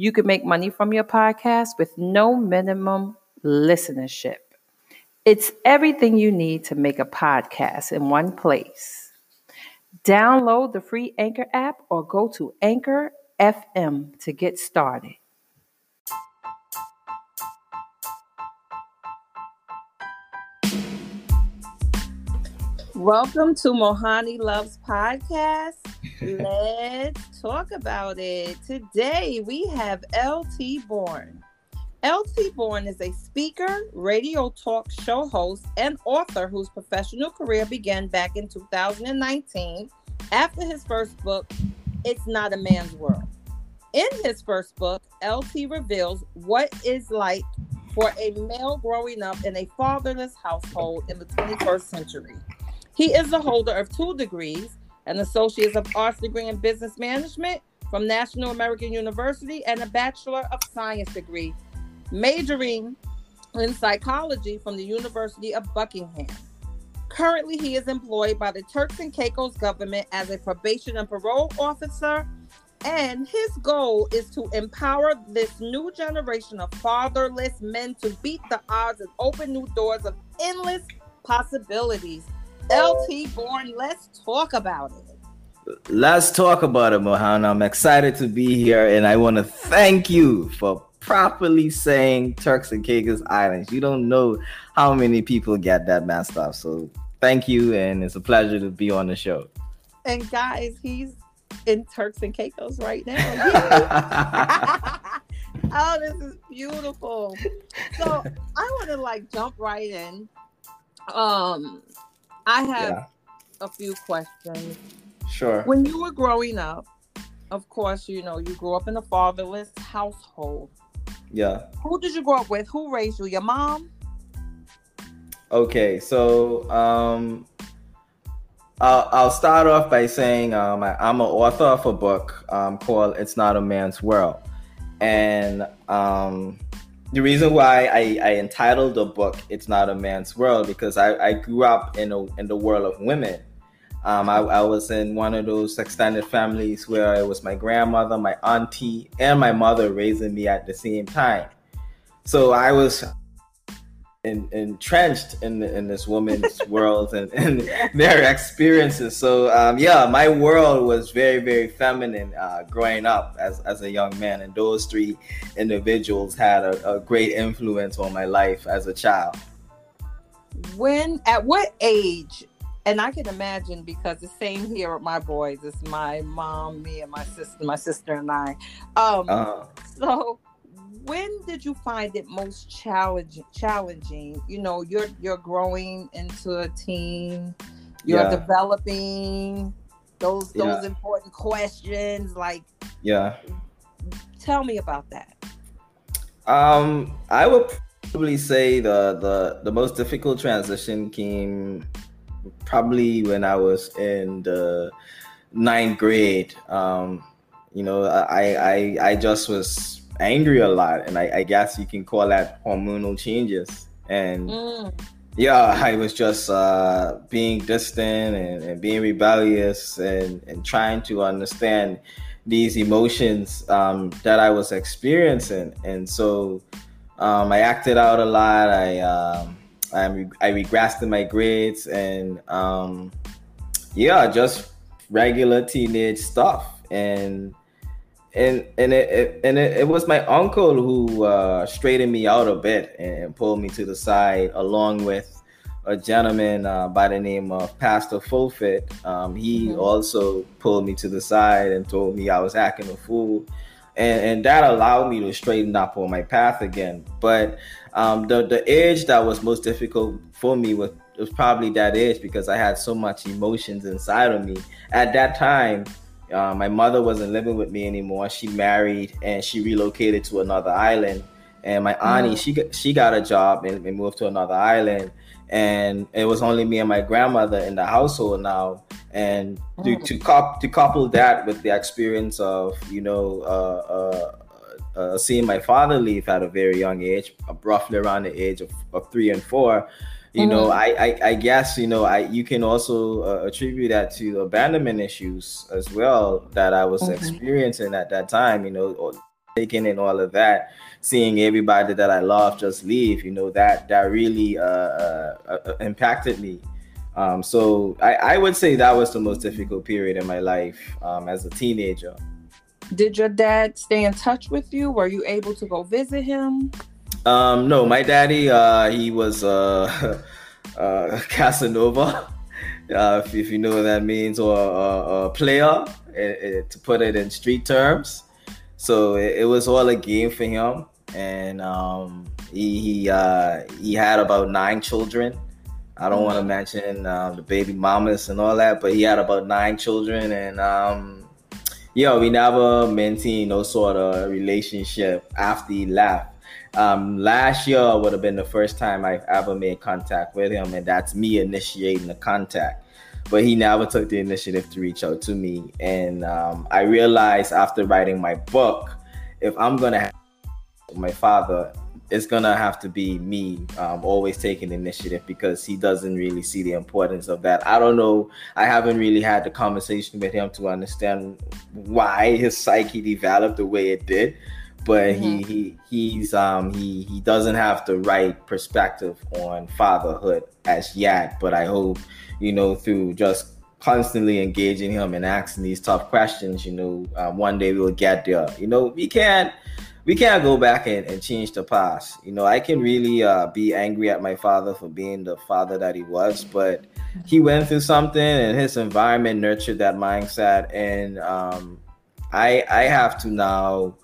You can make money from your podcast with no minimum listenership. It's everything you need to make a podcast in one place. Download the free Anchor app or go to Anchor FM to get started. Welcome to Mohani Loves Podcast. Let's talk about it. Today we have LT Bourne. LT Bourne is a speaker, radio talk show host, and author whose professional career began back in 2019 after his first book, It's Not a Man's World. In his first book, LT reveals what is like for a male growing up in a fatherless household in the 21st century. He is the holder of two degrees an Associate of Arts degree in Business Management from National American University and a Bachelor of Science degree, majoring in psychology from the University of Buckingham. Currently, he is employed by the Turks and Caicos government as a probation and parole officer, and his goal is to empower this new generation of fatherless men to beat the odds and open new doors of endless possibilities. LT Bourne. let's talk about it. Let's talk about it, Mohan. I'm excited to be here, and I want to thank you for properly saying Turks and Caicos Islands. You don't know how many people get that messed up. So thank you, and it's a pleasure to be on the show. And guys, he's in Turks and Caicos right now. oh, this is beautiful. So I want to like jump right in. Um, I have yeah. a few questions. Sure. When you were growing up, of course, you know, you grew up in a fatherless household. Yeah. Who did you grow up with? Who raised you? Your mom? Okay, so um, I'll, I'll start off by saying um, I, am an author of a book um, called "It's Not a Man's World," and um, the reason why I, I entitled the book "It's Not a Man's World" because I, I grew up in a, in the world of women. Um, I, I, was in one of those extended families where it was my grandmother, my auntie, and my mother raising me at the same time. So I was in, entrenched in in this woman's world and, and their experiences. So um, yeah, my world was very very feminine uh, growing up as as a young man, and those three individuals had a, a great influence on my life as a child. When at what age? And I can imagine because the same here with my boys. It's my mom, me, and my sister, my sister and I. Um, uh-huh. So when did you find it most challenging challenging you know you're you're growing into a team you're yeah. developing those those yeah. important questions like yeah tell me about that um i would probably say the the the most difficult transition came probably when i was in the ninth grade um you know i i i just was angry a lot, and I, I guess you can call that hormonal changes. And mm. yeah, I was just uh, being distant and, and, being rebellious and, and trying to understand these emotions um, that I was experiencing. And so um, I acted out a lot. I um, I, I regressed in my grades and um, yeah, just regular teenage stuff. And and and it, it and it, it, was my uncle who uh, straightened me out a bit and pulled me to the side, along with a gentleman uh, by the name of Pastor Fulfit. Um, he mm-hmm. also pulled me to the side and told me I was acting a fool, and, and that allowed me to straighten up on my path again. But um, the the age that was most difficult for me was was probably that age because I had so much emotions inside of me at that time Uh, my mother wasn't living with me anymore. She married and she relocated to another island. And my auntie, mm. she got, she got a job and, and moved to another island. And it was only me and my grandmother in the household now. And to mm. to, cop, to couple that with the experience of you know uh, uh, uh, seeing my father leave at a very young age, roughly around the age of, of three and four, you mm-hmm. know, I, I, I guess you know I you can also uh, attribute that to the abandonment issues as well that I was mm-hmm. experiencing at that time. You know, taking in all of that, seeing everybody that I love just leave. You know that that really uh, uh, uh impacted me. Um, so I, I would say that was the most difficult period in my life um, as a teenager. Did your dad stay in touch with you? Were you able to go visit him? Um, no, my daddy, uh, he was uh, uh, Casanova, uh, if, if, you know what that means, or a, a player, it, it, to put it in street terms. So it, it, was all a game for him, and um, he he, uh, he had about nine children. I don't want to mention uh, the baby mamas and all that, but he had about nine children, and um, yeah, we never maintained no sort of relationship after he left. Um, last year would have been the first time I ever made contact with him, and that's me initiating the contact. But he never took the initiative to reach out to me. And um, I realized after writing my book, if I'm gonna have my father, it's gonna have to be me um, always taking initiative because he doesn't really see the importance of that. I don't know. I haven't really had the conversation with him to understand why his psyche developed the way it did but mm-hmm. he, he he's um he he doesn't have the right perspective on fatherhood as yet but i hope you know through just constantly engaging him and asking these tough questions you know um, one day we'll get there you know we can't we can't go back and, and change the past you know i can really uh, be angry at my father for being the father that he was but he went through something and his environment nurtured that mindset and um, i i have to now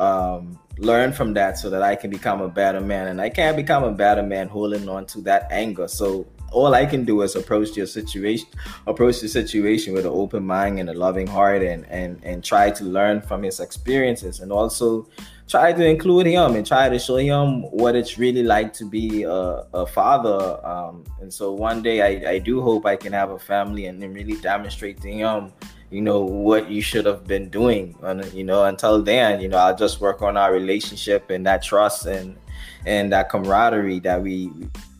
um, learn from that so that I can become a better man. And I can't become a better man holding on to that anger. So all I can do is approach your situation, approach the situation with an open mind and a loving heart, and and and try to learn from his experiences, and also try to include him and try to show him what it's really like to be a, a father. Um, and so one day I, I do hope I can have a family and then really demonstrate to him you know what you should have been doing. And you know until then you know i'll just work on our relationship and that trust and and that camaraderie that we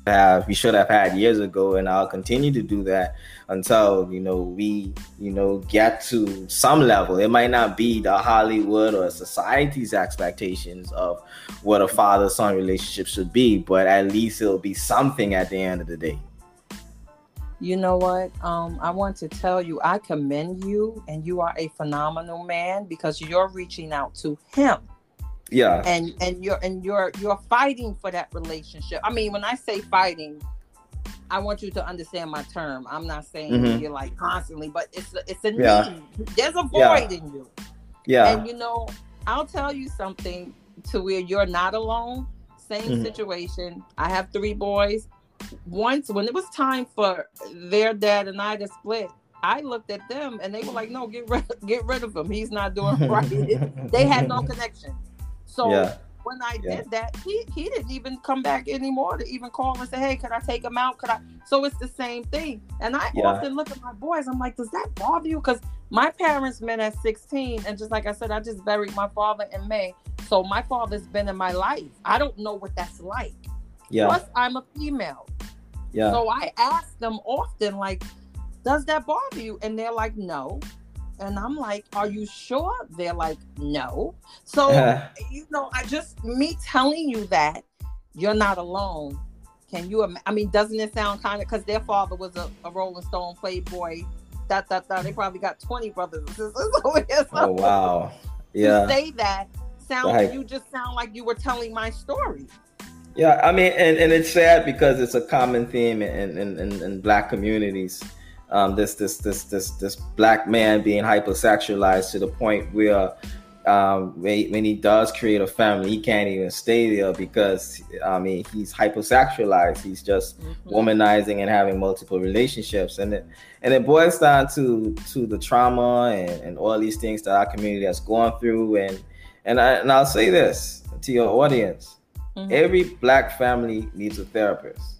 have we should have had years ago. And i'll continue to do that until you know we you know get to some level. It might not be the hollywood or society's expectations of what a father son relationship should be but at least it'll be something at the end of the day you know what? Um, I want to tell you, I commend you, and you are a phenomenal man because you're reaching out to him. Yeah. And and you're and you're you're fighting for that relationship. I mean, when I say fighting, I want you to understand my term. I'm not saying mm-hmm. you're like constantly, but it's a, it's a yeah. need. There's a void yeah. in you. Yeah. And you know, I'll tell you something to where you're not alone. Same mm-hmm. situation. I have three boys once when it was time for their dad and I to split, I looked at them and they were like, "No, get rid, get rid of him. He's not doing right." they had no connection. So yeah. when I yeah. did that, he he didn't even come back anymore to even call and say, "Hey, could I take him out? Could I?" So it's the same thing. And I yeah. often look at my boys. I'm like, "Does that bother you?" Because my parents met at 16, and just like I said, I just buried my father in May. So my father's been in my life. I don't know what that's like. Yeah. Plus, I'm a female. Yeah. So I ask them often, like, does that bother you? And they're like, no. And I'm like, are you sure? They're like, no. So, you know, I just, me telling you that you're not alone. Can you, I mean, doesn't it sound kind of, because their father was a, a Rolling Stone playboy, that, that, that. They probably got 20 brothers and sisters. oh, wow. Yeah. To say that sound, you just sound like you were telling my story. Yeah, I mean, and, and it's sad because it's a common theme in in, in, in black communities. Um, this this this this this black man being hypersexualized to the point where um, when, he does create a family, he can't even stay there because I mean he's hypersexualized. He's just mm-hmm. womanizing and having multiple relationships, and it and it boils down to to the trauma and, and all these things that our community has gone through. And and I and I'll say this to your audience: mm-hmm. every black family needs a therapist.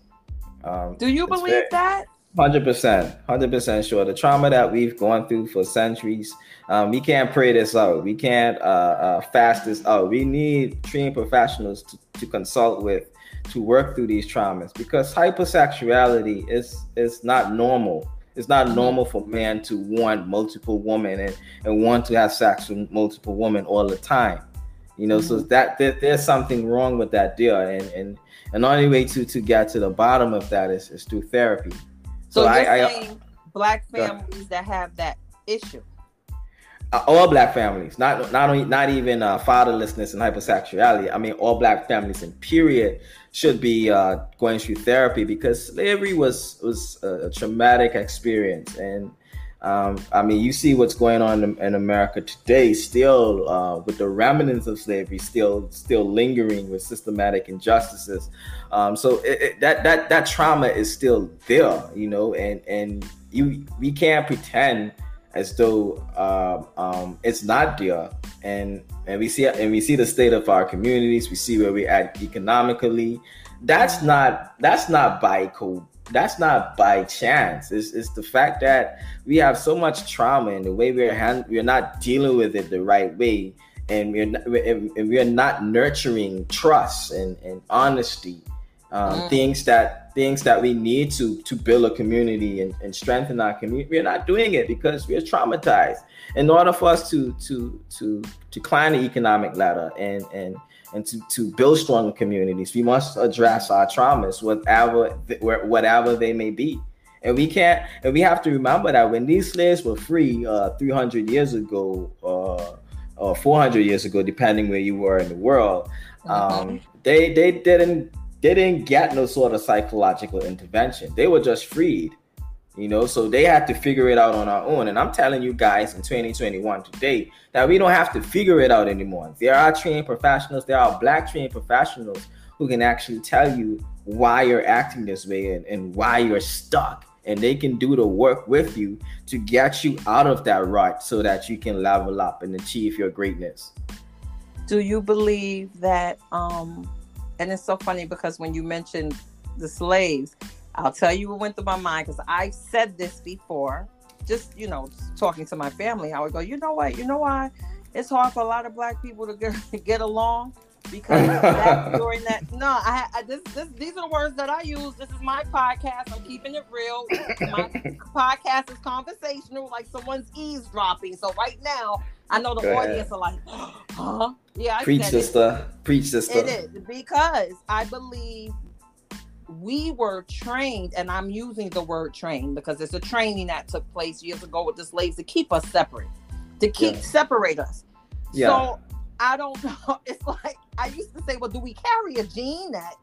Um, Do you believe very, that? Hundred percent, hundred percent sure. The trauma that we've gone through for centuries, um, we can't pray this out. We can't uh, uh, fast this out. We need trained professionals to, to consult with to work through these traumas because hypersexuality is is not normal. It's not mm-hmm. normal for man to want multiple women and, and want to have sex with multiple women all the time. You know, mm-hmm. so that, there's something wrong with that deal, and and and the only way to to get to the bottom of that is, is through therapy. So, so you're I, saying I, black families that have that issue. Uh, all black families, not not only not even uh, fatherlessness and hypersexuality. I mean, all black families in period should be uh, going through therapy because slavery was was a, a traumatic experience, and um, I mean, you see what's going on in, in America today, still uh, with the remnants of slavery, still still lingering with systematic injustices. Um, so it, it, that that that trauma is still there, you know, and and you we can't pretend as though uh, um, it's not there. And and we see and we see the state of our communities. We see where we're at economically. That's not that's not by code that's not by chance. It's, it's the fact that we have so much trauma and the way we're hand, we're not dealing with it the right way, and we're not, and we're not nurturing trust and, and honesty, um, mm. things that things that we need to to build a community and, and strengthen our community. We're not doing it because we're traumatized. In order for us to to to to climb the economic ladder and and and to, to build strong communities. We must address our traumas, whatever whatever they may be. And we can't, and we have to remember that when these slaves were free uh, 300 years ago, uh, or 400 years ago, depending where you were in the world, um, mm-hmm. they they didn't they didn't get no sort of psychological intervention. They were just freed you know? So they had to figure it out on our own. And i'm telling you guys in 2021 today that we don't have to figure it out anymore. There are trained professionals there are black trained professionals who can actually tell you why you're acting this way and, and why you're stuck. And they can do the work with you to get you out of that rut so that you can level up and achieve your greatness. Do you believe that um and it's so funny because when you mentioned the slaves I'll tell you what went through my mind because I've said this before. Just you know, talking to my family, I would go, you know what, you know why it's hard for a lot of black people to get, get along because during that no I, I this, this these are the words that I use. This is my podcast. I'm keeping it real. My podcast is conversational, like someone's eavesdropping. So right now, I know the Go audience ahead. are like, huh? Yeah, I preach sister, it. preach sister. It is because I believe we were trained, and I'm using the word trained because it's a training that took place years ago with the slaves to keep us separate, to keep yeah. separate us. Yeah. So I don't know. It's like I used to say, well, do we carry a gene that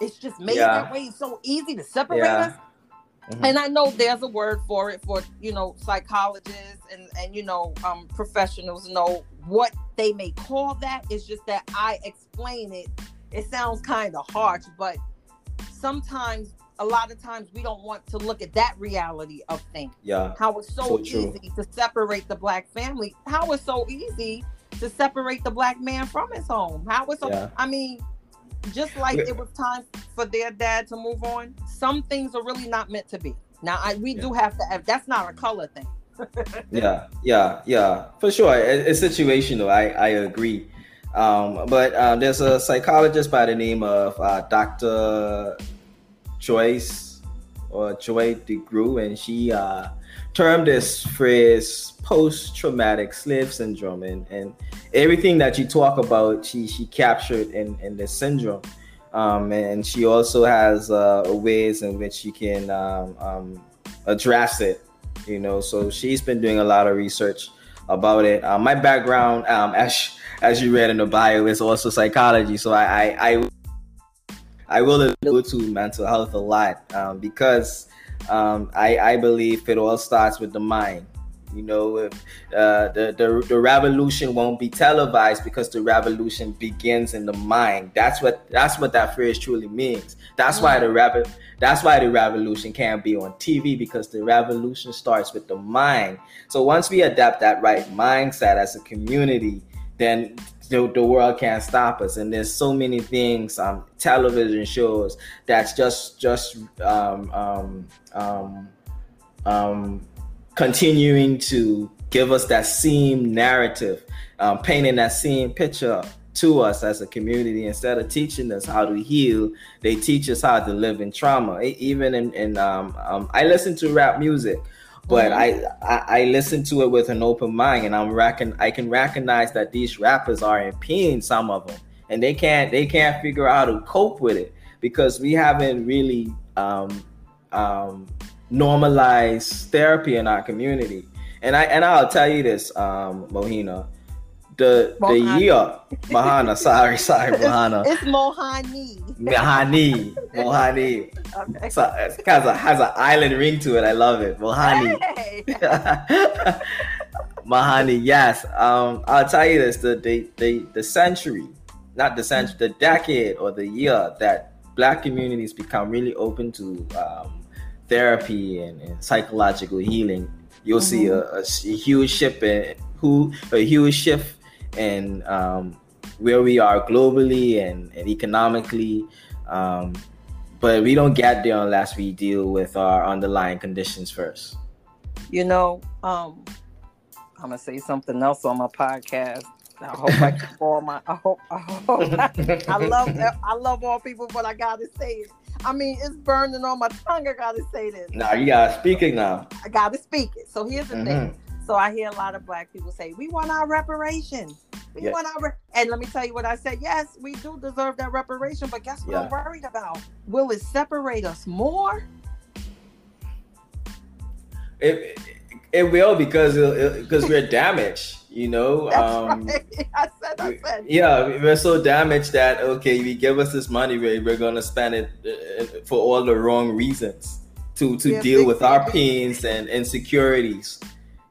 it's just made yeah. that way so easy to separate yeah. us? Mm-hmm. And I know there's a word for it for you know psychologists and and you know um, professionals know what they may call that. It's just that I explain it. It sounds kind of harsh, but sometimes a lot of times we don't want to look at that reality of things. Yeah. How it's so, so easy to separate the black family. How it's so easy to separate the black man from his home. How it's so yeah. I mean, just like it was time for their dad to move on, some things are really not meant to be. Now I, we yeah. do have to have that's not a color thing. yeah, yeah, yeah, for sure. It's situational. I I agree. Um, but uh, there's a psychologist by the name of uh, Dr. Joyce or Joy DeGruy, and she uh, termed this phrase post-traumatic slave syndrome, and, and everything that you talk about, she she captured in in this syndrome. Um, and she also has uh, ways in which you can um, um, address it. You know, so she's been doing a lot of research about it. Uh, my background, um, as as you read in the bio, is also psychology. So I I, I, I will go to mental health a lot um, because um, I I believe it all starts with the mind. You know, if, uh, the, the the revolution won't be televised because the revolution begins in the mind. That's what that's what that phrase truly means. That's mm. why the rev- that's why the revolution can't be on TV because the revolution starts with the mind. So once we adapt that right mindset as a community, then the, the world can't stop us. And there's so many things, um, television shows that's just just um, um, um, um, continuing to give us that same narrative, um, painting that same picture to us as a community. Instead of teaching us how to heal, they teach us how to live in trauma. Even in, in um, um, I listen to rap music but mm-hmm. I, I, I listen to it with an open mind and i'm reckon i can recognize that these rappers are in pain some of them and they can't they can't figure out how to cope with it because we haven't really um, um, normalized therapy in our community and i and i'll tell you this um, mohina the Mohana. the year Mahana. Sorry, sorry, Mohana. It's Mohani. Mohani. Mohani. Okay. So it has a has an island ring to it. I love it. Mohani. Hey. Mahani, yes. Um, I'll tell you this: the the the, the century, not the century, the decade or the year that Black communities become really open to um, therapy and, and, psychological healing, you'll mm-hmm. see a, a, a, huge shift in who a huge shift and um, where we are globally and, and economically. Um, but we don't get there unless we deal with our underlying conditions first. You know, um, I'm gonna say something else on my podcast. I hope I can all my. I hope. I hope. I love. I love all people, but I gotta say it. I mean, it's burning on my tongue. I gotta say this. Now you gotta speak it now. I gotta speak it. So here's the mm-hmm. thing. So I hear a lot of black people say, "We want our reparation. We yeah. want our." Re-. And let me tell you what I said. Yes, we do deserve that reparation, but guess what yeah. I'm worried about? Will it separate us more? It it will because because we're damaged. You know, um, right. I said, I said. Yeah, we're so damaged that okay, you give us this money, we're, we're gonna spend it uh, for all the wrong reasons to to yeah, deal with our pains and insecurities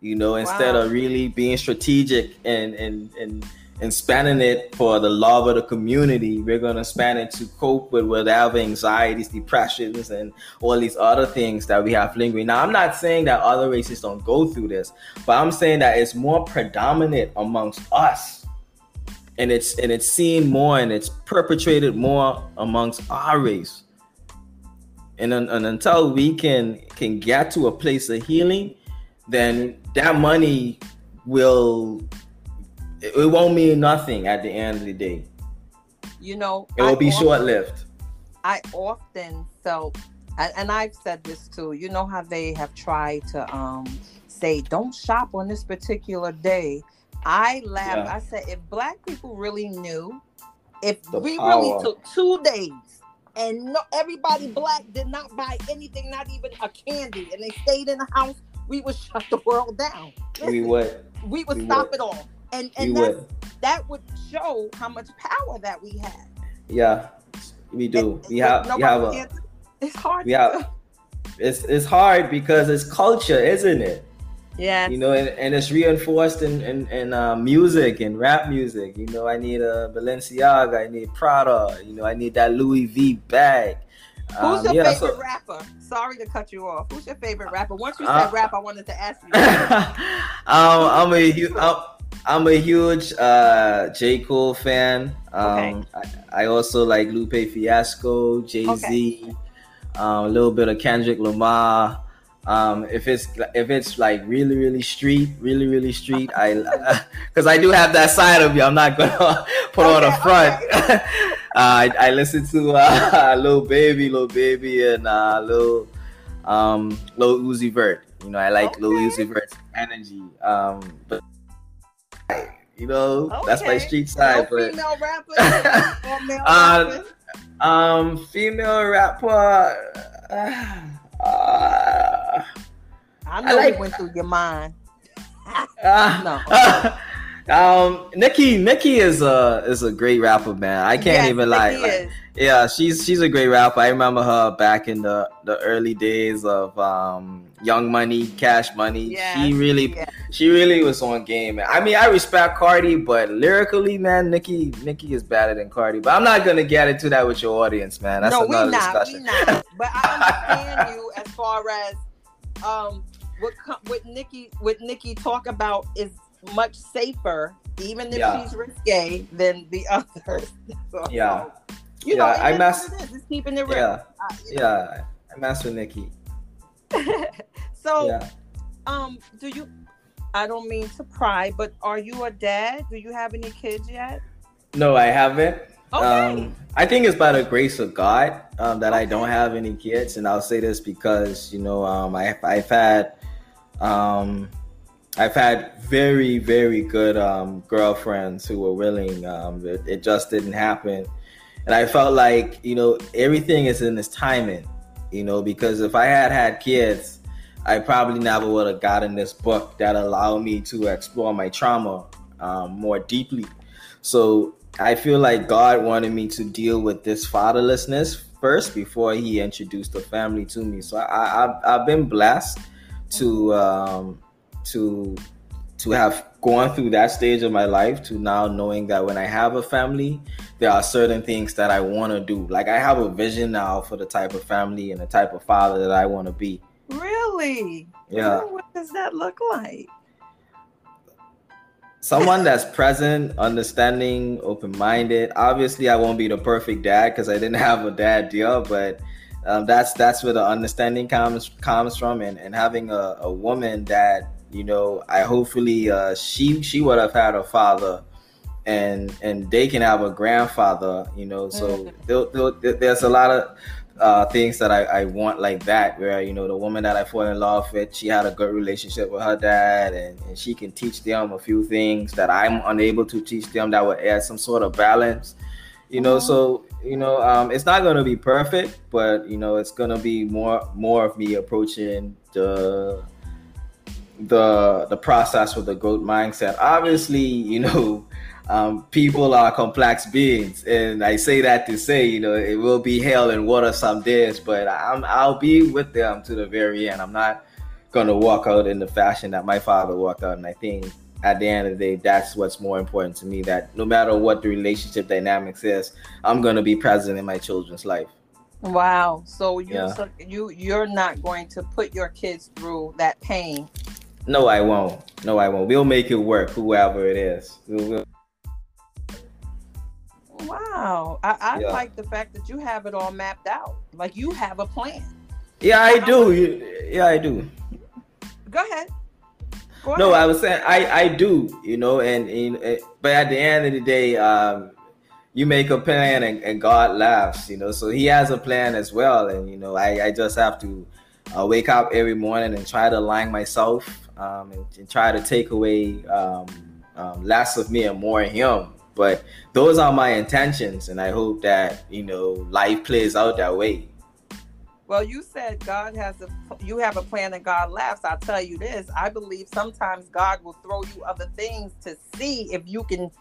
you know, instead wow. of really being strategic and and and and spending it for the love of the community, we're gonna spend it to cope with whatever anxieties, depressions, and all these other things that we have lingering. Now, I'm not saying that other races don't go through this, but I'm saying that it's more predominant amongst us, and it's and it's seen more and it's perpetrated more amongst our race. And, and until we can can get to a place of healing, then that money will it won't mean nothing at the end of the day. You know, it will I be short lived. I often felt, and I've said this too. You know how they have tried to um, say, "Don't shop on this particular day." I laughed. Yeah. I said, if black people really knew, if the we power. really took two days and no, everybody black did not buy anything, not even a candy, and they stayed in the house we would shut the world down. Listen, we would. We would we stop would. it all. And and would. that would show how much power that we have. Yeah, we do. And, we have we have a, it's hard. We have, it's it's hard because it's culture, isn't it? Yeah. You know, and, and it's reinforced in in, in uh, music and rap music. You know, I need a Balenciaga, I need Prada. You know, I need that Louis V bag. Who's um, your yeah, favorite so, rapper? Sorry to cut you off. Who's your favorite rapper? Once you said uh, rap, I wanted to ask you. um, I'm a huge, I'm, I'm, a huge uh, J Cole fan. Um, okay. I, I, also like Lupe Fiasco, Jay Z, okay. um, a little bit of Kendrick Lamar. Um, if it's if it's like really really street, really really street, I because I do have that side of you. I'm not gonna put okay, on a front. Okay. uh, I, I listen to uh, Lil Baby, Lil Baby, and uh, Lil um, Lil Uzi Vert. You know, I like okay. Lil Uzi Vert's energy. Um, but you know, that's my street side. No but female rapper or male uh, Um, female rapper. Uh, I know I like, went through your mind. uh, no. Um, Nicki, Nicki is a is a great rapper, man. I can't yes, even like, like, yeah, she's she's a great rapper. I remember her back in the the early days of um Young Money, Cash Money. Yes, she really, yes. she really was on game. Man. I mean, I respect Cardi, but lyrically, man, Nicki, Nicki is better than Cardi. But I'm not gonna get into that with your audience, man. That's no, we another not, discussion. we not. But I understand you as far as um what what Nicki what Nicki talk about is much safer, even if Yeah. she's risque than the others. So, Yeah. you know, Yeah, I mess- it is. It's keeping it real. yeah, Uh, you know. yeah. I mess with Nicki. so, Yeah. um, do you? I don't mean to pry, but are you a dad? Do you have any kids yet? No, I haven't. Okay. Um, I think it's by the grace of God um, that I don't have any kids, and I'll say this because you know um, I, I've had um, I've had very very good um, girlfriends who were willing. Um, it, it just didn't happen, and I felt like you know everything is in its timing. You know because if I had had kids, I probably never would have gotten this book that allowed me to explore my trauma um, more deeply. So I feel like God wanted me to deal with this fatherlessness first before He introduced the family to me. So I, I've, I've been blessed to um, to to have gone through that stage of my life to now knowing that when I have a family, there are certain things that I want to do. Like I have a vision now for the type of family and the type of father that I want to be. Really? Yeah. What does that look like? someone that's present, understanding, open-minded. Obviously, I won't be the perfect dad because I didn't have a dad deal, but um, that's that's where the understanding comes comes from, and, and having a, a woman that you know, I hopefully uh, she she would have had a father, and and they can have a grandfather, you know. So there- there- there's a lot of uh, things that I, I want like that, where you know the woman that I fall in love with, she had a good relationship with her dad, and, and she can teach them a few things that I'm unable to teach them that would add some sort of balance, you know. So you know, um, it's not gonna be perfect, but you know, it's gonna be more more of me approaching the the the process with the growth mindset. Obviously, you know, um, people are complex beings, and I say that to say, you know, it will be hell and water some days, but I'm I'll be with them to the very end. I'm not gonna walk out in the fashion that my father walked out, and I think at the end of the day, that's what's more important to me. That no matter what the relationship dynamics is, I'm gonna be present in my children's life. Wow. So you Yeah. so you you're not going to put your kids through that pain. No, I won't. No, I won't. We'll make it work, whoever it is. We'll, we'll- Wow. I, I Yeah. like the fact that you have it all mapped out. Like you have a plan. Yeah, I do. Yeah, I do. Go ahead. Go No, ahead. I was saying I I do. You know, and, and but at the end of the day, um, you make a plan and, and God laughs. You know, so He has a plan as well, and you know, I I just have to uh, wake up every morning and try to align myself um, and, and try to take away um, um, less of me and more of Him. But those are my intentions, and I hope that you know life plays out that way. Well, you said God has a you have a plan and God laughs. I'll tell you this. I believe sometimes God will throw you other things to see if you can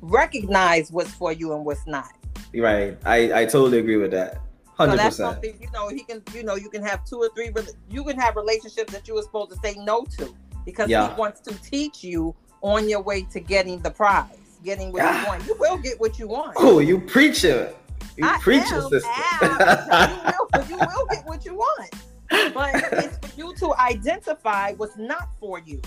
recognize what's for you and what's not. Right? I I totally agree with that. So that's something you know. He can, you know, you can have two or three. You can have relationships that you were supposed to say no to because Yeah. he wants to teach you on your way to getting the prize, getting what Ah. you want. You will get what you want. Oh, you preach it. You I preacher, am, sister. am. you, will, you will get what you want, but it's for you to identify what's not for you.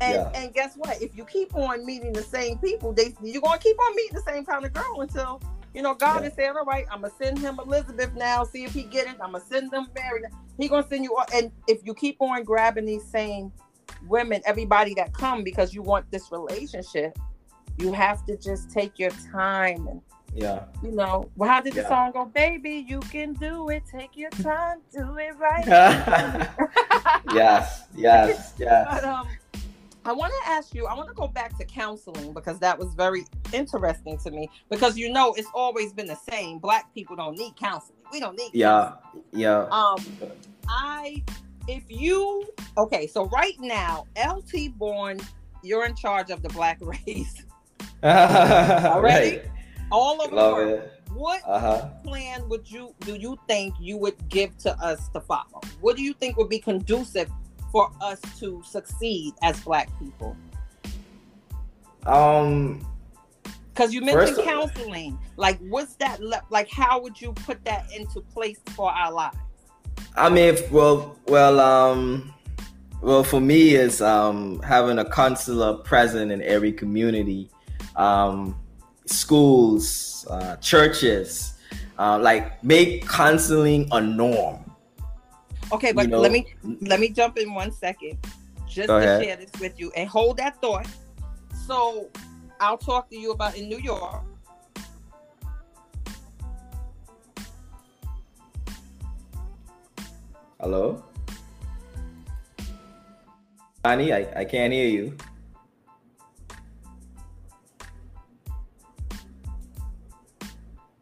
And, Yeah. and guess what? If you keep on meeting the same people, they you're gonna keep on meeting the same kind of girl until you know God Yeah. is saying, "All right, I'm gonna send him Elizabeth now. See if he get it. I'm gonna send them Mary. He gonna send you." all- And if you keep on grabbing these same women, everybody that come because you want this relationship, you have to just take your time and yeah. you know, well, how did the Yeah. song go? Baby, you can do it. Take your time, do it right. yes, yes, But yes. um, I want to ask you. I want to go back to counseling because that was very interesting to me. Because you know, it's always been the same. Black people don't need counseling. We don't need. Yeah, yeah. Um, I, if you, okay, so right now, LT Bourne, you're in charge of the Black race. right. All over the Love world. it. What Uh huh. plan would you do you think you would give to us to follow? What do you think would be conducive for us to succeed as black people? Um, because you mentioned counseling. Like, what's that? Le- like, how would you put that into place for our lives? I mean, if- well, well, um, well, for me, is um having a counselor present in every community, um, schools, uh, churches, uh, like make counseling a norm. Okay, but You know- let me let me jump in one second, just to ahead. share this with you and hold that thought. So, I'll talk to you about in New York. Hello, Annie, I, I can't hear you.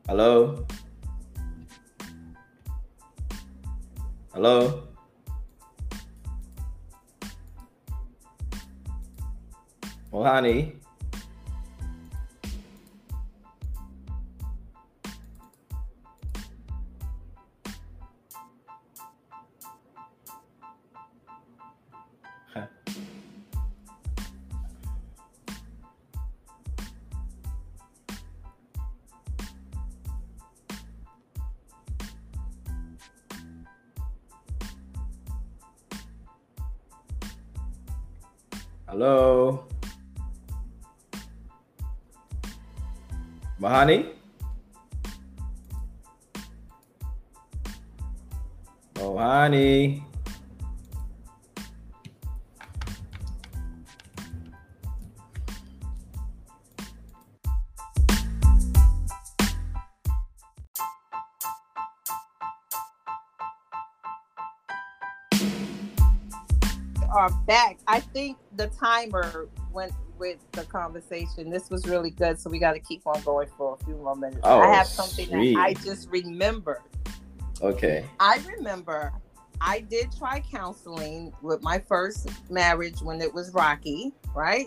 Hello. Hello. Oh, Hello. Mahani? Oh, I think the timer went with the conversation. This was really good, so we got to keep on going for a few more minutes. Oh, I have something sweet. that I just remembered. Okay. I remember I did try counseling with my first marriage when it was rocky, right?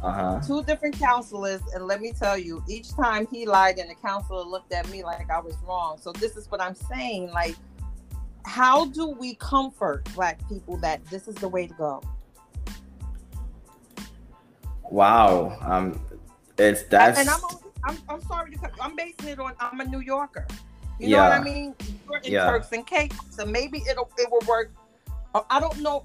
Uh huh. Two different counselors, and let me tell you, each time he lied, and the counselor looked at me like I was wrong. So this is what I'm saying, like. How do we comfort black people that this is the way to go? Wow. Um, it's that's and I'm, I'm I'm sorry to cut. I'm basing it on I'm a New Yorker. You know what I mean? You're in Yeah. Turks and Caicos, so maybe it'll it will work. Uh, I don't know.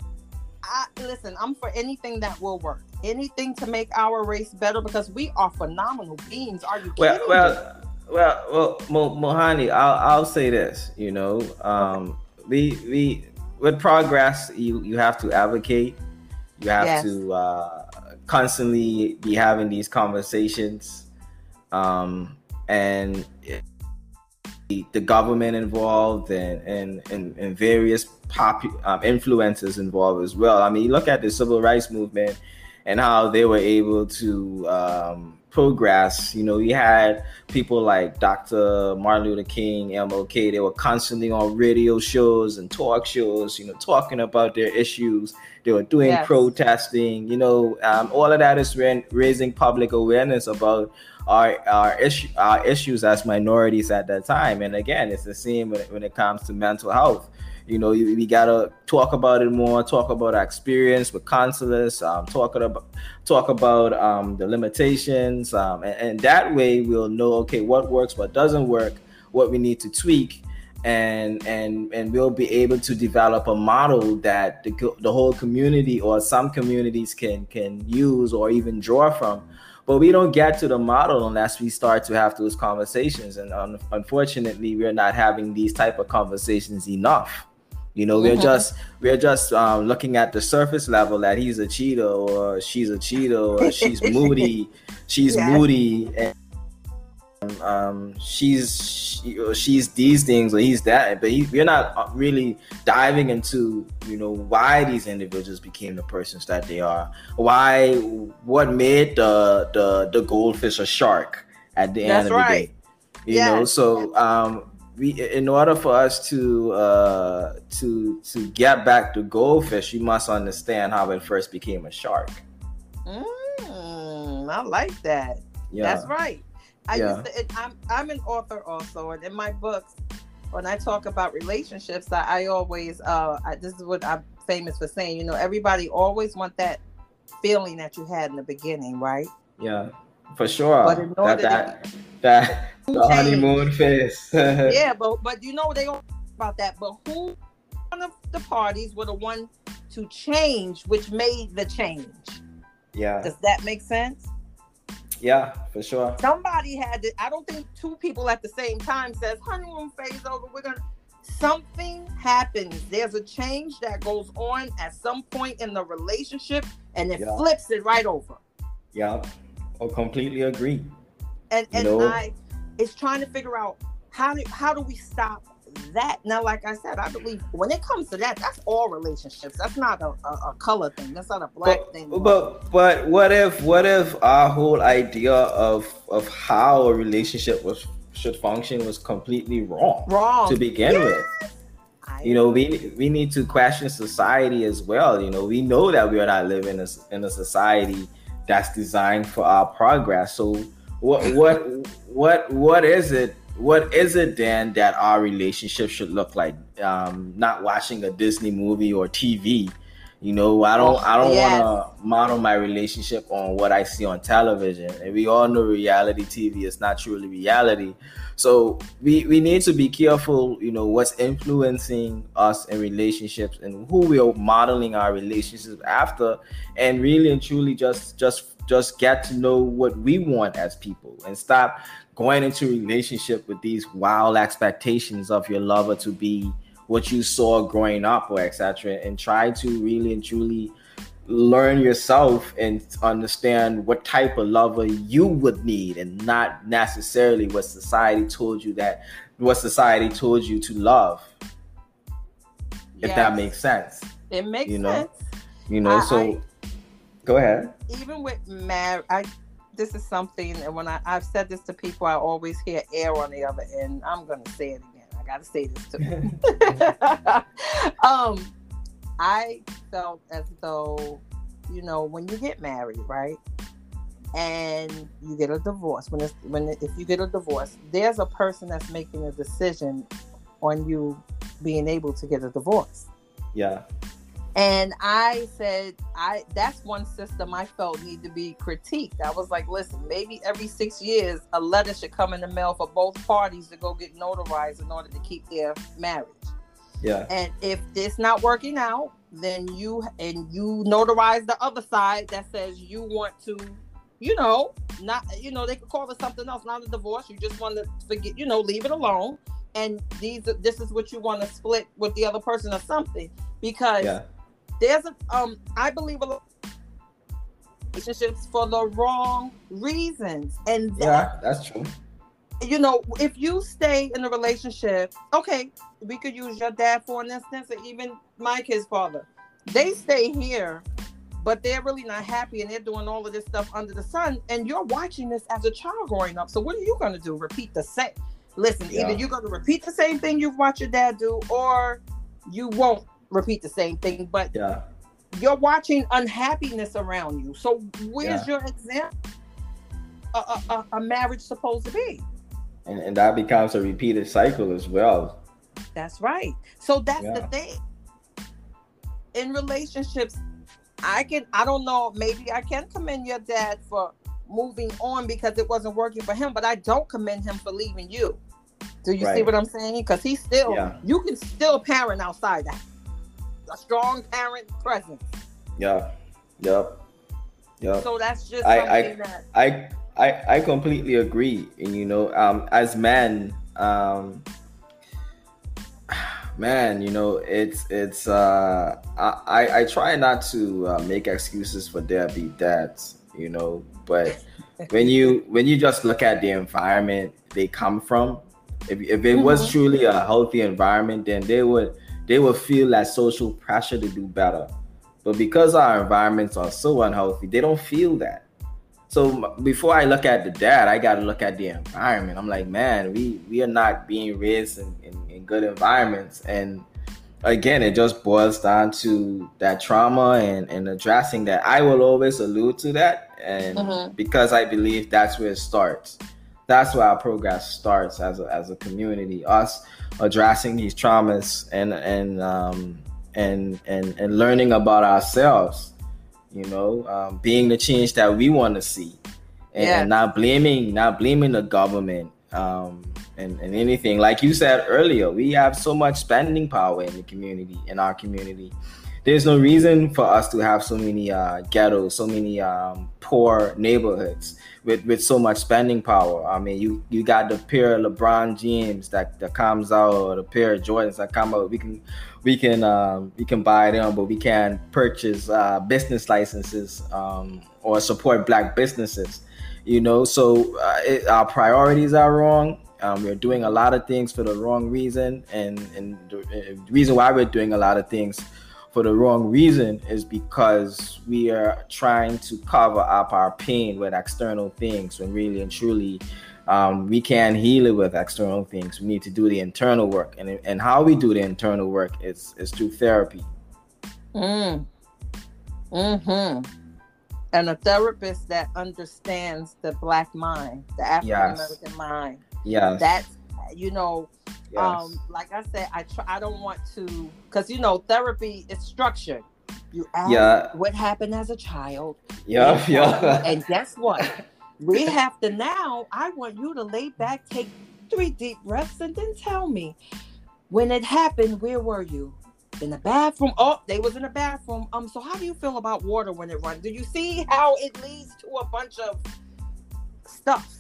I listen. I'm for anything that will work. Anything to make our race better because we are phenomenal beings. Are you kidding well, me? well, well, well, Mo- Mohani, I'll I'll say this. You know, um, we we with progress, you you have to advocate. You have Yes. to uh, constantly be having these conversations, um, and the, government involved and and and, and various popu- um, influencers involved as well. I mean, look at the civil rights movement and how they were able to um, progress. You know, you had people like Dr. Martin Luther King, MLK. They were constantly on radio shows and talk shows. You know, talking about their issues. They were doing Yes. protesting. You know, um, all of that is ra- raising public awareness about our our issue our issues as minorities at that time. And again, it's the same when when it comes to mental health. You know, you- we gotta talk about it more. Talk about our experience with counselors. Um, about talk about um, the limitations, um, and, and that way we'll know okay what works, what doesn't work, what we need to tweak, and and and we'll be able to develop a model that the, the whole community or some communities can can use or even draw from but we don't get to the model unless we start to have those conversations and un- unfortunately we're not having these type of conversations enough you know we're Mhm. just we're just um, looking at the surface level that he's a cheeto or she's a cheeto or she's moody she's Yeah. moody and um, she's she, she's these things or he's that but he, we're not uh, really diving into you know why these individuals became the persons that they are why what made the the the goldfish a shark at the That's end of the day you know so um we in order for us to uh to to get back to goldfish you must understand how it first became a shark Mm, I like that. yeah That's right. I Yeah. used to, it, I'm I'm an author also, and in my books, when I talk about relationships, I, I always uh I, this is what I'm famous for saying, you know, everybody always want that feeling that you had in the beginning, right? Yeah, for sure. But in order that to- that, Who the changed? honeymoon phase. yeah, but but you know they don't about that. But who one of the parties were the one to change, which made the change? yeah, Does that make sense? yeah, for sure. Somebody had to. I don't think two people at the same time says honeymoon phase over. We're gonna. Something happens. There's a change that goes on at some point in the relationship, and it Yeah. flips it right over. Yeah, I completely agree. And and? I it's trying to figure out how do how do we stop that? Now like I said I believe when it comes to that that's all relationships. That's not a, a, a color thing. That's not a black But, thing. but but what if what if our whole idea of of how a relationship was should function was completely wrong wrong. to begin Yes. with? You know we we need to question society as well. You know we know that we are not living in a, in a society that's designed for our progress. So what what what what is it what is it then that our relationship should look like? Um not watching a disney movie or tv you know i don't i don't Yes. want to model my relationship on what i see on television. And we all know reality tv is not truly reality. So we we need to be careful you know what's influencing us in relationships and who we are modeling our relationships after and really and truly just just just get to know what we want as people and stop going into relationship with these wild expectations of your lover to be what you saw growing up or etc and try to really and truly learn yourself and understand what type of lover you would need and not necessarily what society told you that what society told you to love if that makes sense it makes you know, sense. You know I- so I- go ahead. Even with marriage I this is something and when I, I've said this to people I always hear air on the other end. I'm gonna say it again. I gotta say this too. Um, I felt as though, you know, when you get married, right, and you get a divorce, when it's when if you get a divorce, there's a person that's making a decision on you being able to get a divorce. yeah And I said, I that's one system I felt need to be critiqued. I was like, listen, maybe every six years a letter should come in the mail for both parties to go get notarized in order to keep their marriage. yeah And if it's not working out, then you and you notarize the other side that says you want to, you know, not you know, they could call it something else, not a divorce. You just want to forget, you know, leave it alone. And these this is what you want to split with the other person or something. Because yeah there's a um I believe a lot of relationships for the wrong reasons. And that yeah that's true you know, if you stay in a relationship, okay, we could use your dad for an instance, or even my kid's father. They stay here, but they're really not happy and they're doing all of this stuff under the sun. And you're watching this as a child growing up. So, what are you going to do? Repeat the same? Listen, Yeah. either you're going to repeat the same thing you've watched your dad do, or you won't repeat the same thing. But yeah you're watching unhappiness around you. So, where's Yeah. your example? A, a, a, marriage supposed to be? and, and that becomes a repeated cycle as well That's right. So that's the thing. In relationships, I can I don't know, maybe I can commend your dad for moving on because it wasn't working for him, but I don't commend him for leaving you. Do you see what I'm saying? Because he's still Yeah. you can still parent outside that. A strong parent presence. yeah yep yep So that's just I- I- that I I I completely agree. And you know, um, as men, um, man, you know, it's it's uh, I I- try not to uh, make excuses for there be dads, you know, but when you when you just look at the environment they come from, if if it was Mhm. truly a healthy environment, then they would they will feel that social pressure to do better. But because our environments are so unhealthy, they don't feel that. So before I look at the dad, I got to look at the environment. I'm like, man, we we are not being raised in, in, in good environments, and again, it just boils down to that trauma and and addressing that. I will always allude to that, and Mhm. because I believe that's where it starts. That's where our progress starts as a as a community. Us addressing these traumas and and um and and and learning about ourselves. You know, um, being the change that we want to see, and, yeah. and, not blaming not blaming the government um, and and anything. Like you said earlier, we have so much spending power in the community in our community there's no reason for us to have so many uh, ghettos, so many um, poor neighborhoods with, with so much spending power. I mean, you you got the pair of LeBron James that, that comes out, or the pair of Jordans that come out. We can we can um, we can buy them, but we can't purchase uh, business licenses um, or support black businesses. You know, so uh, it, our priorities are wrong. Um, we're doing a lot of things for the wrong reason, and and the, the reason why we're doing a lot of things for the wrong reason is because we are trying to cover up our pain with external things when really and truly um, we can't heal it with external things. We need to do the internal work, and and how we do the internal work is is through therapy. Mm. Hmm. And a therapist that understands the black mind, the African American yes. mind. Yeah. That's you know Yes. Um, like I said, I try. I don't want to, because you know, therapy is structured. You ask yeah. what happened as a child. Yeah, yeah. And guess what? we have to now. I want you to lay back, take three deep breaths, and then tell me when it happened. Where were you? In the bathroom. Oh, they was in the bathroom. Um. So how do you feel about water when it runs? Do you see how it leads to a bunch of stuff?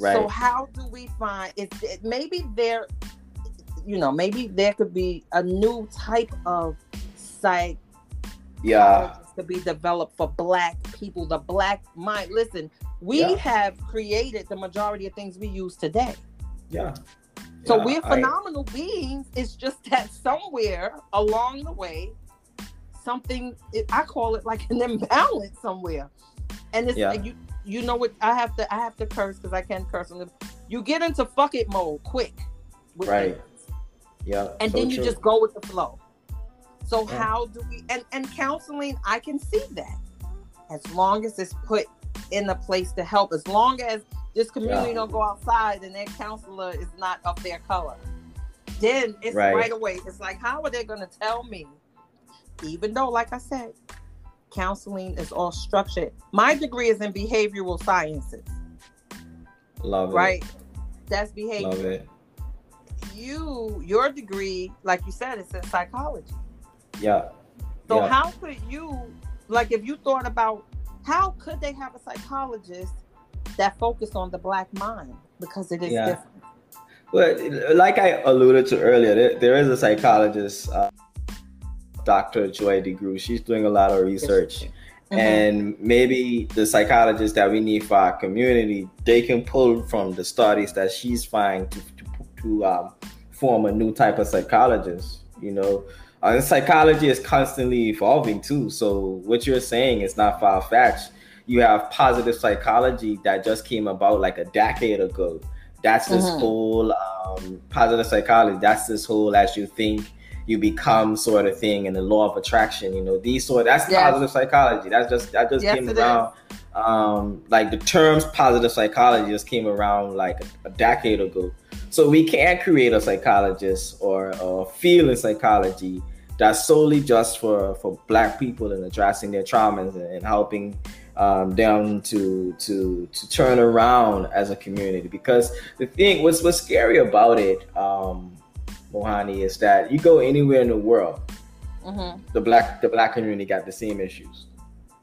Right. So how do we find it, it maybe there you know, maybe there could be a new type of psych yeah to be developed for black people, the black mind. Listen, we yeah. have created the majority of things we use today. Yeah. So yeah, we're phenomenal I... beings. It's just that somewhere along the way, something I call it like an imbalance somewhere. And it's yeah. like you you know what I have to I have to curse because I can't curse on. You get into fuck it mode quick. right. Yeah. And so then you true. just go with the flow. So yeah. how do we and, and counseling, I can see that. As long as it's put in a place to help, as long as this community yeah. don't go outside and their counselor is not of their color. Then it's right. right away. It's like, how are they gonna tell me? Even though, like I said, counseling is all structured. My degree is in behavioral sciences. Love it. Right? That's behavior. Love it you your degree, like you said, is in psychology. Yeah. So yeah. how could you, like, if you thought about how could they have a psychologist that focused on the black mind because it is yeah. different. Well, like I alluded to earlier, there, there is a psychologist, uh, Dr. Joy DeGruy. She's doing a lot of research. Mm-hmm. And maybe the psychologists that we need for our community, they can pull from the studies that she's finding to, to, um, form a new type of psychologist. You know, uh, psychology is constantly evolving too. So what you're saying is not far fetched. You have positive psychology that just came about like a decade ago. That's this mm-hmm. whole um, positive psychology. That's this whole as you think you become sort of thing and the law of attraction. You know, these sort that's yes. positive psychology. That's just that just yes, came around. Um, like the terms positive psychology just came around like a, a decade ago. So we can't create a psychologist or a field in psychology that's solely just for, for black people and addressing their traumas and, and helping um, them to to to turn around as a community. Because the thing, what's what's scary about it, um, Mohani, is that you go anywhere in the world, mm-hmm. the black the black community got the same issues.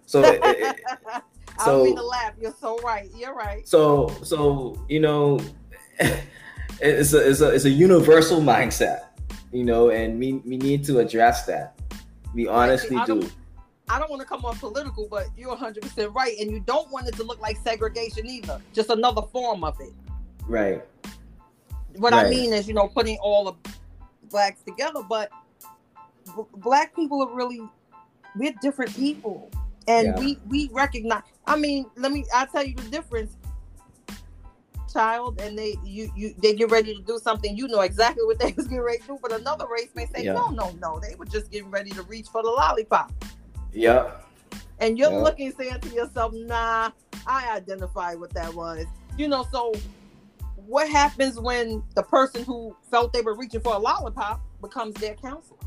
So. it, it, so, I mean to laugh. You're so right. You're right. So, so you know, it's a, it's a it's a universal mindset, you know, and we we need to address that. We honestly I do. I don't want to come off political, but you're 100 percent right, and you don't want it to look like segregation either. Just another form of it. Right. What right. I mean is, you know, putting all the blacks together, but b- black people are really we're different people, and yeah. we we recognize. I mean, let me. I'll tell you the difference child and they you you they get ready to do something, you know exactly what they was getting ready to do. But another race may say, yeah. no, no, no, they were just getting ready to reach for the lollipop. Yeah. And you're looking saying to yourself, nah, I identify what that was. You know, so what happens when the person who felt they were reaching for a lollipop becomes their counselor?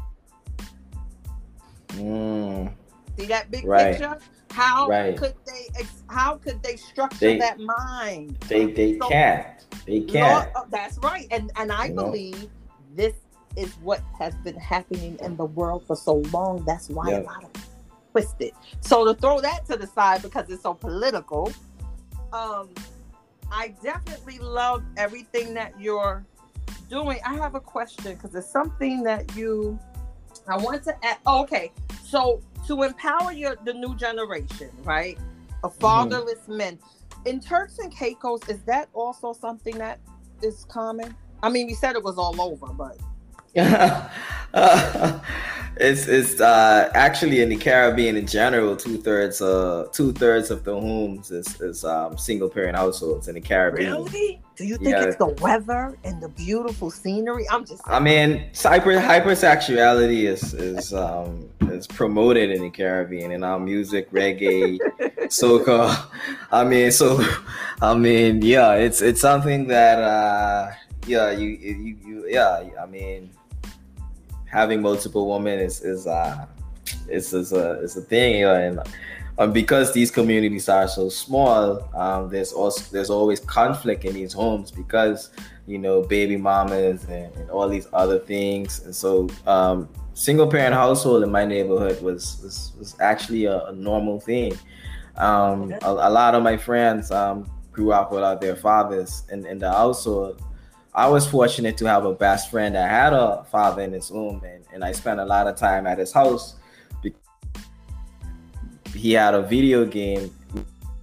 Mm, See that big Right. picture? How Right. could they? ex- How could they structure They- that mind? they they So- can't. They can't. Lord- oh, that's right, and and I You know? believe this is what has been happening in the world for so long. That's why Yeah. a lot of twisted. So to throw that to the side because it's so political, um, I definitely love everything that you're doing. I have a question because it's something that you. I want to add. Oh, okay, so to empower your the new generation, right? Of mm-hmm. fatherless men in Turks and Caicos, is that also something that is common? I mean, you said it was all over, but it's it's uh, actually in the Caribbean in general, two thirds uh two thirds of the homes is, is um, single parent households in the Caribbean. really, do you think Yeah. it's the weather and the beautiful scenery? I'm just I mean, hyper hypersexuality is is um is promoted in the Caribbean in our music, reggae, soca. I mean, so I mean, yeah, it's it's something that uh yeah, you you, you yeah, I mean having multiple women is is uh is is a it's a thing, you know, and um, because these communities are so small, um, there's also there's always conflict in these homes because you know baby mamas and, and all these other things, and so um, single parent household in my neighborhood was was, was actually a, a normal thing. Um, a, a lot of my friends um, grew up without their fathers in, in the household. I was fortunate to have a best friend that had a father in his home, and, and I spent a lot of time at his house. He had a video game,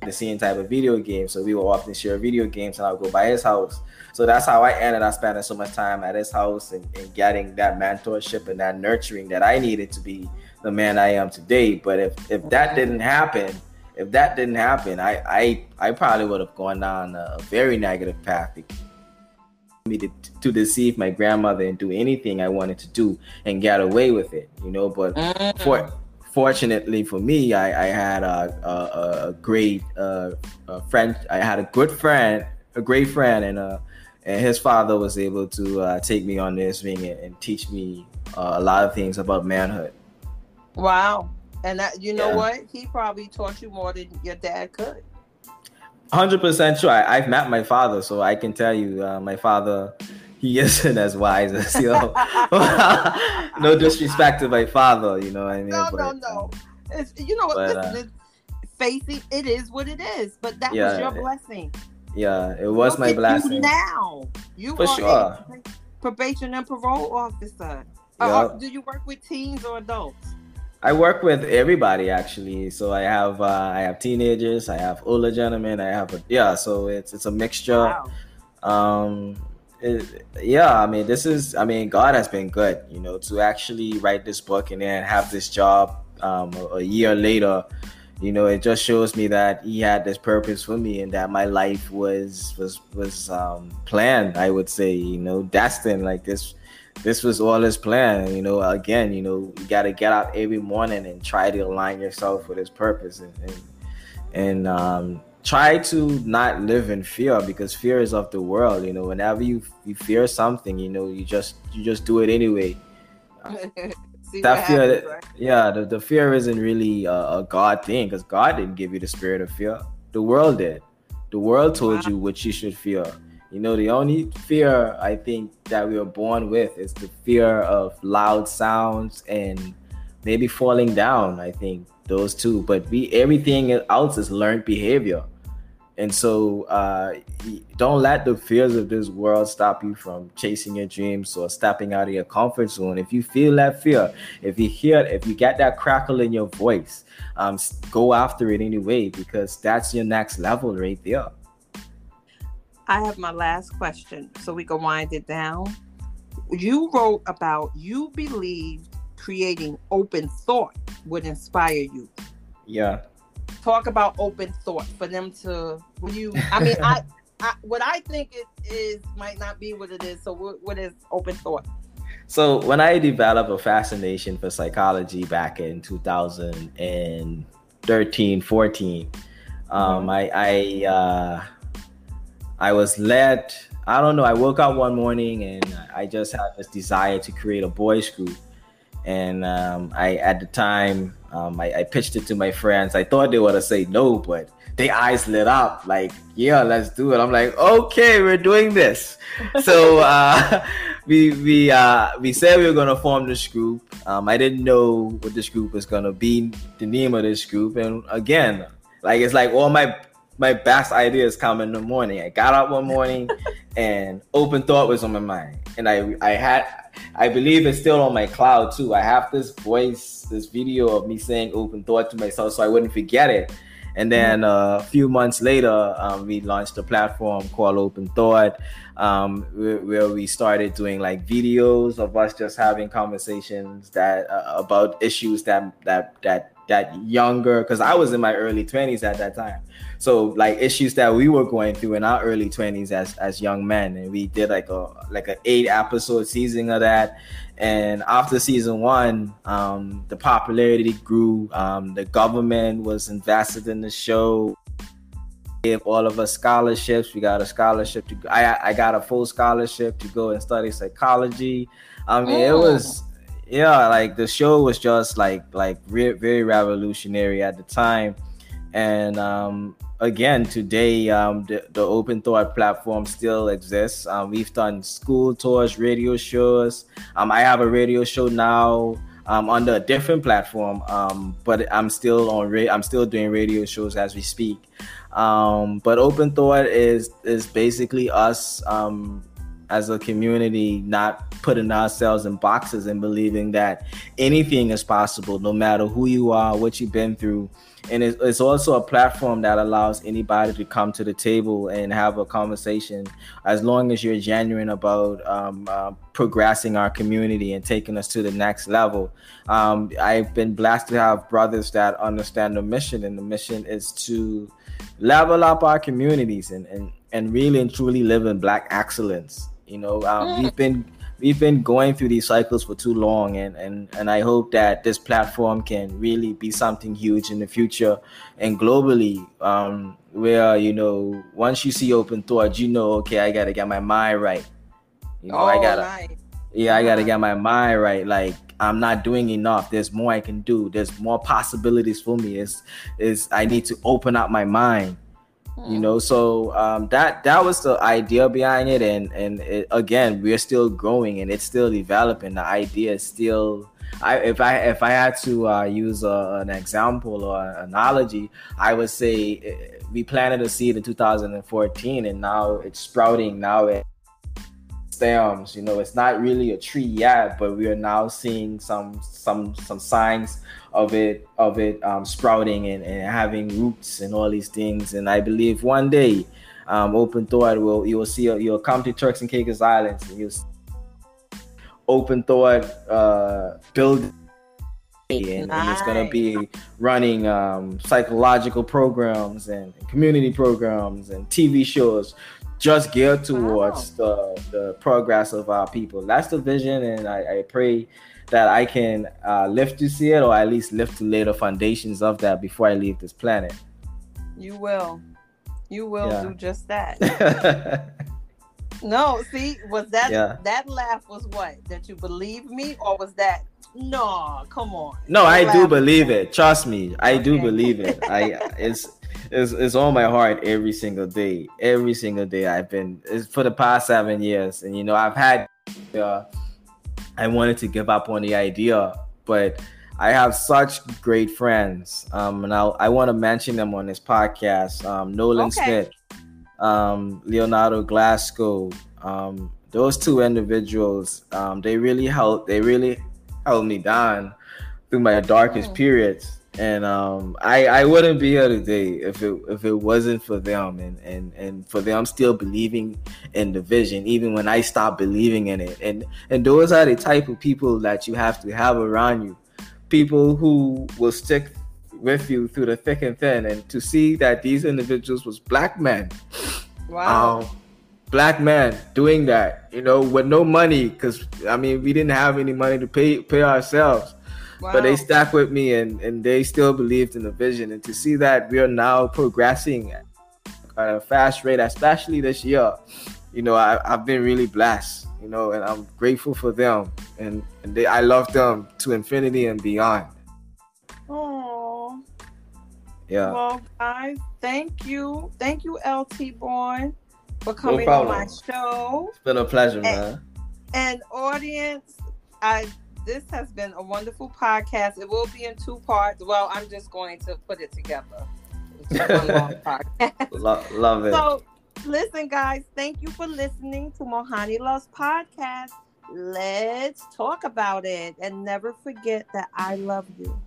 the same type of video game, so we would often share video games, and I would go by his house. So that's how I ended up spending so much time at his house and, and getting that mentorship and that nurturing that I needed to be the man I am today. But if if that didn't happen, if that didn't happen, I I, I probably would have gone down a very negative path. Me to, to deceive my grandmother and do anything I wanted to do and get away with it, you know. But for fortunately for me, I, I had a, a, a great uh, a friend. I had a good friend, a great friend, and uh, and his father was able to uh, take me on this ring and, and teach me uh, a lot of things about manhood. wow. And that you know Yeah. what? He probably taught you more than your dad could. Hundred percent sure. I, I've met my father, so I can tell you, uh, my father, he isn't as wise as you know. no disrespect to my father, you know what I mean? no, no, But, no. It's, you know what? but, listen, uh, it's- it, is what it is. But that was your blessing. Yeah, it was Look my at you blessing. now, you For are sure. a probation and parole officer. Uh, Yeah. uh, do you work with teens or adults? I work with everybody actually. So I have uh, I have teenagers, I have older gentlemen, I have a, yeah. So it's it's a mixture. Wow. um it, yeah i mean this is i mean god has been good you know to actually write this book and then have this job um a, a year later you know it just shows me that he had this purpose for me and that my life was was was um planned i would say you know destined like this this was all his plan you know again you know you got to get out every morning and try to align yourself with his purpose and and, and um try to not live in fear because fear is of the world you know whenever you you fear something you know you just you just do it anyway that fear happens, right? yeah the, the fear isn't really a, a god thing because god didn't give you the spirit of fear the world did the world told Wow. you what you should fear you know the only fear i think that we are born with is the fear of loud sounds and maybe falling down i think those two. But we everything else is learned behavior. And so uh, don't let the fears of this world stop you from chasing your dreams or stepping out of your comfort zone. If you feel that fear if you hear if you get that crackle in your voice um, go after it anyway because that's your next level right there I have my last question, so we can wind it down. You wrote about you believed creating open thought would inspire you. yeah Talk about open thought for them to. Will you? I mean, I, I what I think it is might not be what it is. So what, what is open thought? So when I developed a fascination for psychology back in 2013, 14, um, I I uh, I was led. I don't know. I woke up one morning and I just had this desire to create a boys group, and um, I at the time um, I, I, pitched it to my friends. I thought they would have say no, but their eyes lit up like, yeah, let's do it. I'm like, okay, we're doing this. so uh, we we uh, we said we were gonna form this group. Um, I didn't know what this group was gonna be, the name of this group, and again, like it's like all my my best ideas come in the morning. I got up one morning and open thought was on my mind. And I I had I believe it's still on my cloud too. I have this voice, this video of me saying open thought to myself so I wouldn't forget it. And then uh, a few months later, um, we launched a platform called Open Thought, um, where, where, we started doing like videos of us just having conversations that uh, about issues that that that that younger because I was in my early 20s at that time. So like issues that we were going through in our early 20s as as young men and we did like a like an 8 episode season of that. And after season 1 um the popularity grew um the government was invested in the show. Gave all of us scholarships. We got a scholarship to I I got a full scholarship to go and study psychology. I mean it was yeah, like the show was just like like re- very revolutionary at the time, and um, again today um, the, the Open Thought platform still exists. Um, we've done school tours, radio shows. Um, I have a radio show now. Um, on a different platform, um, but I'm still on. Ra- I'm still doing radio shows as we speak. Um, but Open Thought is is basically us as a community not putting ourselves in boxes and believing that anything is possible no matter who you are what you've been through and it's, also a platform that allows anybody to come to the table and have a conversation as long as you're genuine about um, uh, progressing our community and taking us to the next level um, i've been blessed to have brothers that understand the mission and the mission is to level up our communities and, and, and really and truly live in black excellence you know, um, mm. we've been we've been going through these cycles for too long, and and and I hope that this platform can really be something huge in the future and globally. Um, where you know, once you see open thought, you know, okay, I gotta get my mind right. You know, oh, I gotta. Yeah, I gotta get my mind right. Like I'm not doing enough. There's more I can do. There's more possibilities for me. Is is I need to open up my mind you know so um, that that was the idea behind it and and it, again we're still growing and it's still developing the idea is still I, if I if I had to uh, use a, an example or an analogy, I would say eh, we planted a seed in 2014, and now it's sprouting. Now it stems. You know, it's not really a tree yet, but we are now seeing some some some signs of it of it um, sprouting and, and having roots and all these things. And I believe one day, um, Open Thought will you will see you'll come to Turks and Caicos Islands and you'll Open Thought uh, build. And, and, it's going to be running um, psychological programs and community programs and TV shows just geared towards wow. the, the progress of our people. That's the vision, and I, I pray that I can uh, live to see it, or at least live to lay the foundations of that before I leave this planet. You will. You will yeah. do just that. no, see, was that yeah. that laugh was what? That you believe me, or was that no? Come on. No, I do believe it. Trust me, I okay. do believe it. I it's. It's, it's on my heart every single day. Every single day I've been it's for the past seven years, and you know I've had uh, I wanted to give up on the idea, but I have such great friends, um, and I'll, I want to mention them on this podcast. Um, Nolan okay. Smith, um, Leonardo Glasgow, um, those two individuals, um, they really helped. They really held me down through my darkest mm. periods and um, I I wouldn't be here today if it if it wasn't for them and and and for them still believing in the vision even when I stopped believing in it. And and those are the type of people that you have to have around you. People who will stick with you through the thick and thin and to see that these individuals was black men. Wow. Um, black men doing that you know with no money because I mean we didn't have any money to pay pay ourselves Wow. But they stuck with me and, and they still believed in the vision. And to see that we are now progressing at a fast rate, especially this year, you know, I, I've been really blessed, you know, and I'm grateful for them. and, and they, I love them to infinity and beyond. Oh. Yeah. Well, guys, thank you, thank you, LT Bourne, for coming on my show. It's been a pleasure, and, man. And audience, I this has been a wonderful podcast. It will be in two parts. Well, I'm just going to put it together. love, love it. So, listen, guys, thank you for listening to Mohani Loves Podcast. Let's talk about it and never forget that I love you.